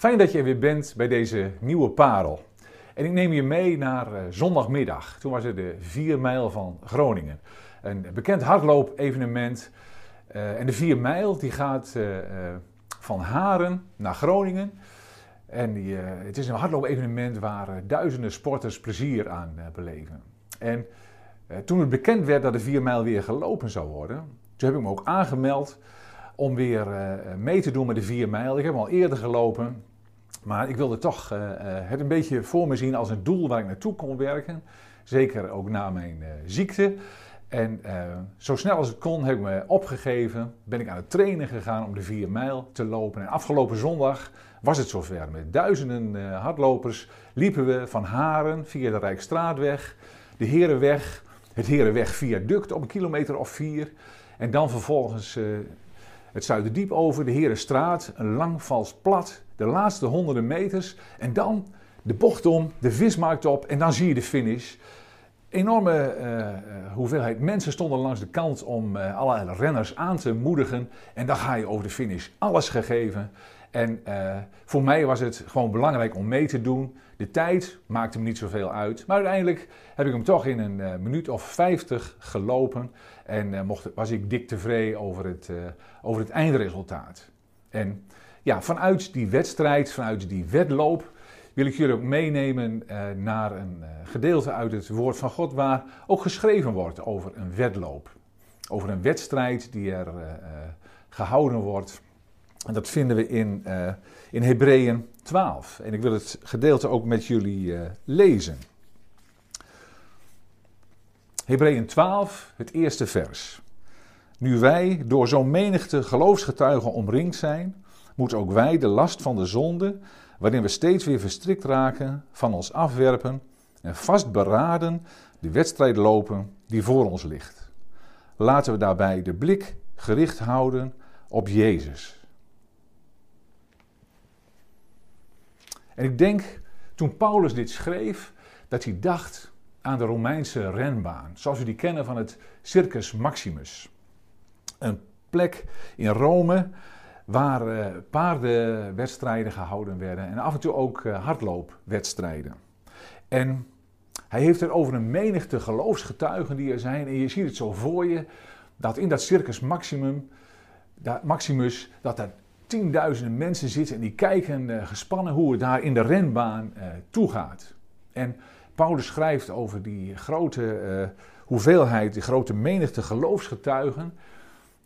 Fijn dat je er weer bent bij deze nieuwe parel. En ik neem je mee naar eh, zondagmiddag. Toen was het de 4 mijl van Groningen. Een bekend hardloop-evenement. Uh, en de 4 mijl die gaat uh, van Haren naar Groningen. En die, het is een hardloop-evenement waar duizenden sporters plezier aan beleven. En toen het bekend werd dat de 4 mijl weer gelopen zou worden, toen heb ik me ook aangemeld om weer mee te doen met de 4 mijl. Ik heb hem al eerder gelopen. Maar ik wilde toch uh, het een beetje voor me zien als een doel waar ik naartoe kon werken. Zeker ook na mijn uh, ziekte. En zo snel als het kon heb ik me opgegeven. Ben ik aan het trainen gegaan om de 4 mijl te lopen. En afgelopen zondag was het zover. Met duizenden hardlopers liepen we van Haren via de Rijkstraatweg, de Herenweg, het Herenweg viaduct op een kilometer of vier. En dan vervolgens het Zuiderdiep over, de Herenstraat, een lang vals plat de laatste honderden meters en dan de bocht om, de vismarkt op en dan zie je de finish. Enorme uh, hoeveelheid mensen stonden langs de kant om uh, alle renners aan te moedigen. En dan ga je over de finish. Alles gegeven. En voor mij was het gewoon belangrijk om mee te doen. De tijd maakte me niet zoveel uit. Maar uiteindelijk heb ik hem toch in een minuut of 50 gelopen. En mocht, was ik dik tevreden over het, over het eindresultaat. En ja, vanuit die wedstrijd, vanuit die wedloop, wil ik jullie ook meenemen uh, naar een uh, gedeelte uit het woord van God waar ook geschreven wordt over een wedloop. Over een wedstrijd die er uh, gehouden wordt. En dat vinden we in, in Hebreeën 12. En ik wil het gedeelte ook met jullie lezen. Hebreeën 12, het eerste vers. Nu wij door zo'n menigte geloofsgetuigen omringd zijn, moeten ook wij de last van de zonde, waarin we steeds weer verstrikt raken, van ons afwerpen en vastberaden de wedstrijd lopen die voor ons ligt. Laten we daarbij de blik gericht houden op Jezus. En ik denk, toen Paulus dit schreef, dat hij dacht aan de Romeinse renbaan, zoals we die kennen van het Circus Maximus. Een plek in Rome waar uh, paardenwedstrijden gehouden werden en af en toe ook uh, hardloopwedstrijden. En hij heeft het over een menigte geloofsgetuigen die er zijn en je ziet het zo voor je dat in dat circus maximum, dat Maximus, dat er tienduizenden mensen zitten en die kijken uh, gespannen hoe het daar in de renbaan toegaat. En Paulus schrijft over die grote hoeveelheid, die grote menigte geloofsgetuigen.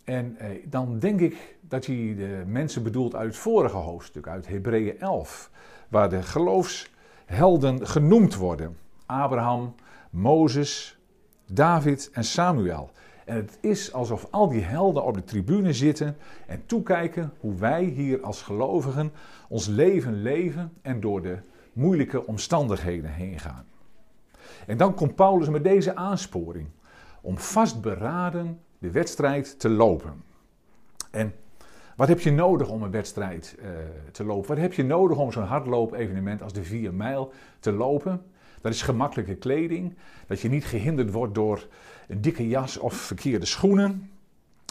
En dan denk ik dat hij de mensen bedoelt uit het vorige hoofdstuk, uit Hebreeën 11, waar de geloofshelden genoemd worden. Abraham, Mozes, David en Samuel. En het is alsof al die helden op de tribune zitten en toekijken hoe wij hier als gelovigen ons leven leven en door de moeilijke omstandigheden heen gaan. En dan komt Paulus met deze aansporing om vastberaden de wedstrijd te lopen. En wat heb je nodig om een wedstrijd uh, te lopen? Wat heb je nodig om zo'n hardloop-evenement als de 4 mijl te lopen? Dat is gemakkelijke kleding, dat je niet gehinderd wordt door een dikke jas of verkeerde schoenen.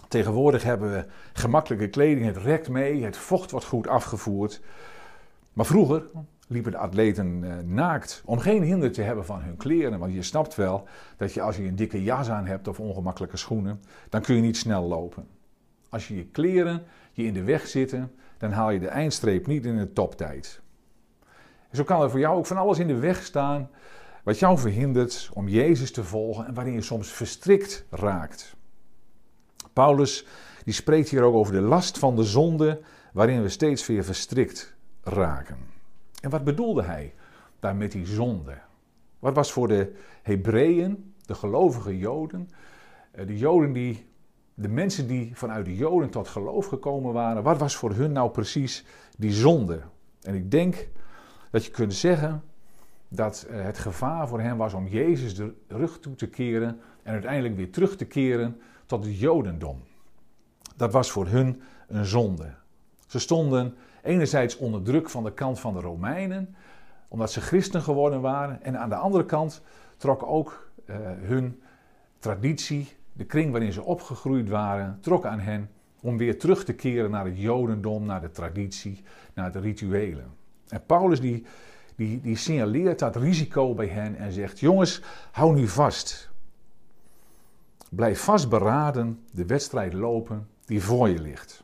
Tegenwoordig hebben we gemakkelijke kleding, het rekt mee, het vocht wordt goed afgevoerd. Maar vroeger liepen de atleten uh, naakt om geen hinder te hebben van hun kleren. Want je snapt wel dat je als je een dikke jas aan hebt of ongemakkelijke schoenen, dan kun je niet snel lopen. Als je je kleren je in de weg zitten, dan haal je de eindstreep niet in de toptijd. Zo kan er voor jou ook van alles in de weg staan wat jou verhindert om Jezus te volgen en waarin je soms verstrikt raakt. Paulus die spreekt hier ook over de last van de zonde waarin we steeds weer verstrikt raken. En wat bedoelde hij daar met die zonde? Wat was voor de Hebreeën, de gelovige Joden, eh, de Joden die de mensen die vanuit de Joden tot geloof gekomen waren, wat was voor hun nou precies die zonde? En ik denk dat je kunt zeggen dat eh, het gevaar voor hen was om Jezus de rug toe te keren en uiteindelijk weer terug te keren tot het Jodendom. Dat was voor hun een zonde. Ze stonden enerzijds onder druk van de kant van de Romeinen, omdat ze christen geworden waren, en aan de andere kant trok ook uh, hun traditie, de kring waarin ze opgegroeid waren, trok aan hen om weer terug te keren naar het Jodendom, naar de traditie, naar de rituelen. En Paulus die, die, die signaleert dat risico bij hen en zegt: Jongens, hou nu vast. Blijf vastberaden de wedstrijd lopen die voor je ligt.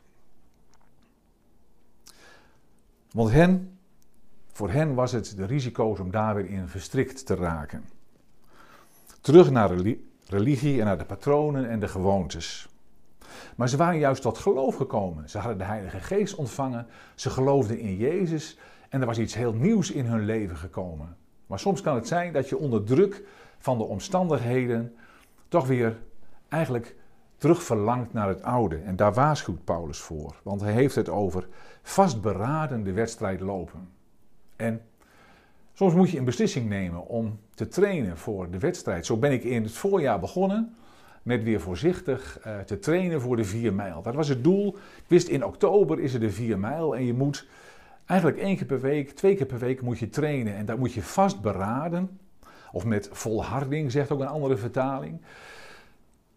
Want hen, voor hen was het de risico's om daar weer in verstrikt te raken. Terug naar religie en naar de patronen en de gewoontes. Maar ze waren juist tot geloof gekomen. Ze hadden de Heilige Geest ontvangen. Ze geloofden in Jezus. En er was iets heel nieuws in hun leven gekomen. Maar soms kan het zijn dat je onder druk van de omstandigheden toch weer eigenlijk terug verlangt naar het oude. En daar waarschuwt Paulus voor. Want hij heeft het over vastberaden de wedstrijd lopen. En soms moet je een beslissing nemen om te trainen voor de wedstrijd. Zo ben ik in het voorjaar begonnen met weer voorzichtig uh, te trainen voor de 4 mijl. Dat was het doel. Ik wist in oktober is er de 4 mijl en je moet eigenlijk één keer per week, twee keer per week moet je trainen. En dat moet je vastberaden. Of met volharding, zegt ook een andere vertaling.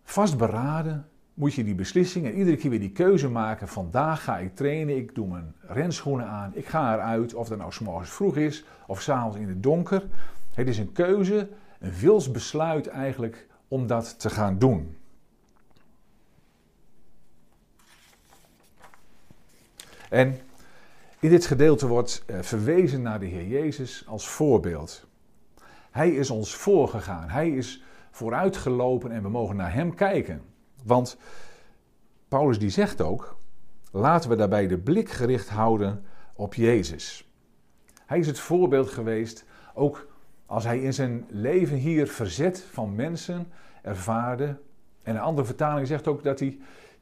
Vastberaden moet je die beslissing en iedere keer weer die keuze maken. Vandaag ga ik trainen, ik doe mijn renschoenen aan, ik ga eruit. Of dat nou s'morgens vroeg is of s'avonds in het donker. Het is een keuze, een wilsbesluit eigenlijk om dat te gaan doen. En in dit gedeelte wordt eh, verwezen naar de Heer Jezus als voorbeeld. Hij is ons voorgegaan. Hij is vooruitgelopen en we mogen naar Hem kijken. Want Paulus die zegt ook, laten we daarbij de blik gericht houden op Jezus. Hij is het voorbeeld geweest, ook als hij in zijn leven hier verzet van mensen ervaarde. En een andere vertaling zegt ook dat hij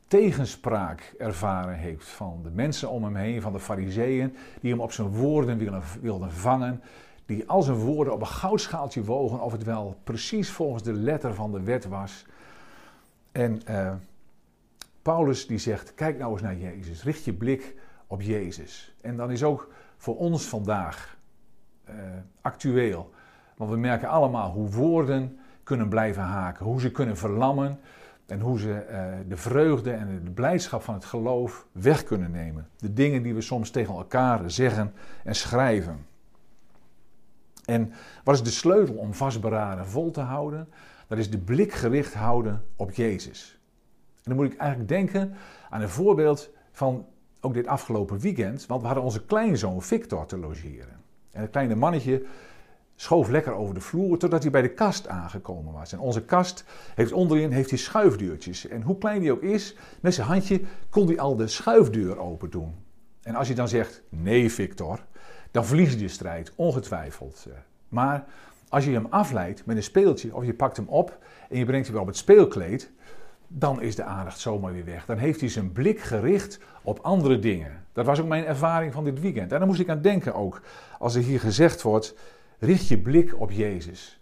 tegenspraak ervaren heeft van de mensen om hem heen, van de fariseeën, die hem op zijn woorden wilden, wilden vangen, die al zijn woorden op een goudschaaltje wogen of het wel precies volgens de letter van de wet was. En uh, Paulus die zegt, kijk nou eens naar Jezus, richt je blik op Jezus. En dan is ook voor ons vandaag uh, actueel, want we merken allemaal hoe woorden kunnen blijven haken, hoe ze kunnen verlammen en hoe ze uh, de vreugde en de blijdschap van het geloof weg kunnen nemen. De dingen die we soms tegen elkaar zeggen en schrijven. En wat is de sleutel om vastberaden vol te houden? Dat is de blik gericht houden op Jezus. En dan moet ik eigenlijk denken aan een voorbeeld van ook dit afgelopen weekend. Want we hadden onze kleinzoon Victor te logeren. En het kleine mannetje schoof lekker over de vloer totdat hij bij de kast aangekomen was. En onze kast heeft onderin heeft hij schuifdeurtjes. En hoe klein die ook is, met zijn handje kon hij al de schuifdeur open doen. En als je dan zegt, nee Victor, dan verlies je de strijd, ongetwijfeld. Maar als je hem afleidt met een speeltje of je pakt hem op en je brengt hem op het speelkleed, dan is de aandacht zomaar weer weg. Dan heeft hij zijn blik gericht op andere dingen. Dat was ook mijn ervaring van dit weekend. En daar moest ik aan denken ook, als er hier gezegd wordt, richt je blik op Jezus.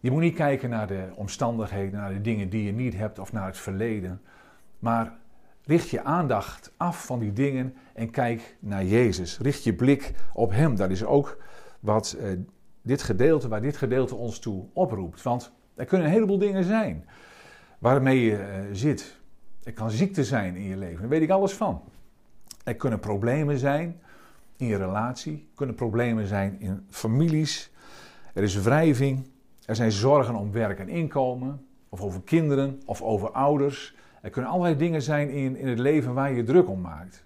Je moet niet kijken naar de omstandigheden, naar de dingen die je niet hebt of naar het verleden. Maar richt je aandacht af van die dingen en kijk naar Jezus. Richt je blik op Hem. Dat is ook wat eh, dit gedeelte, waar dit gedeelte ons toe oproept. Want er kunnen een heleboel dingen zijn waarmee je uh, zit. Er kan ziekte zijn in je leven, daar weet ik alles van. Er kunnen problemen zijn in je relatie, er kunnen problemen zijn in families. Er is wrijving, er zijn zorgen om werk en inkomen, of over kinderen, of over ouders. Er kunnen allerlei dingen zijn in, in het leven waar je druk om maakt.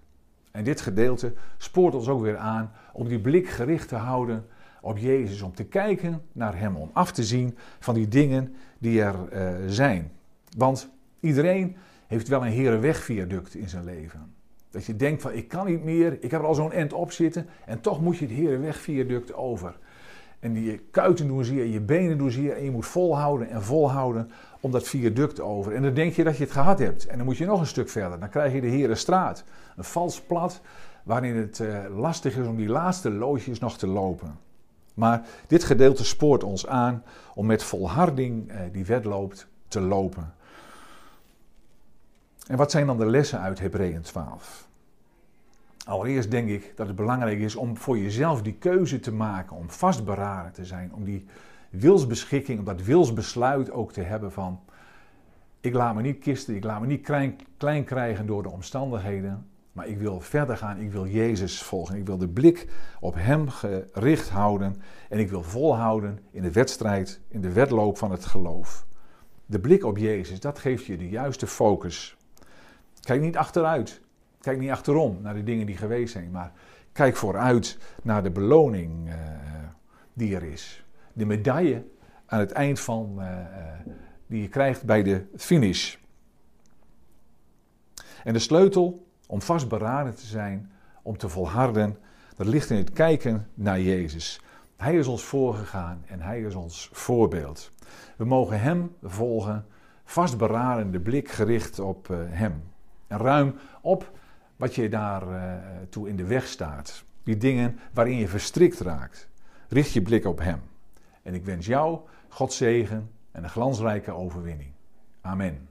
En dit gedeelte spoort ons ook weer aan om die blik gericht te houden op Jezus, om te kijken naar Hem, om af te zien van die dingen die er uh, zijn. Want iedereen heeft wel een herenwegviaduct in zijn leven. Dat je denkt van ik kan niet meer, ik heb er al zo'n end op zitten en toch moet je het herenwegviaduct over. En die kuiten doen zeer, je benen doen zeer en je moet volhouden en volhouden om dat viaduct over. En dan denk je dat je het gehad hebt en dan moet je nog een stuk verder. Dan krijg je de Herenstraat, een vals plat waarin het uh, lastig is om die laatste loodjes nog te lopen. Maar dit gedeelte spoort ons aan om met volharding uh, die wedloopt te lopen. En wat zijn dan de lessen uit Hebreeën 12? Allereerst denk ik dat het belangrijk is om voor jezelf die keuze te maken, om vastberaden te zijn, om die wilsbeschikking, om dat wilsbesluit ook te hebben van Ik laat me niet kisten, ik laat me niet klein krijgen door de omstandigheden. Maar ik wil verder gaan, ik wil Jezus volgen. Ik wil de blik op Hem gericht houden. En ik wil volhouden in de wedstrijd, in de wedloop van het geloof. De blik op Jezus, dat geeft je de juiste focus. Kijk niet achteruit. Kijk niet achterom naar de dingen die geweest zijn. Maar kijk vooruit naar de beloning uh, die er is. De medaille aan het eind van, uh, die je krijgt bij de finish. En de sleutel om vastberaden te zijn, om te volharden, dat ligt in het kijken naar Jezus. Hij is ons voorgegaan en hij is ons voorbeeld. We mogen Hem volgen, vastberaden, de blik gericht op uh, Hem. En ruim op wat je daar uh, toe in de weg staat. Die dingen waarin je verstrikt raakt. Richt je blik op Hem. En ik wens jou God zegen en een glansrijke overwinning. Amen.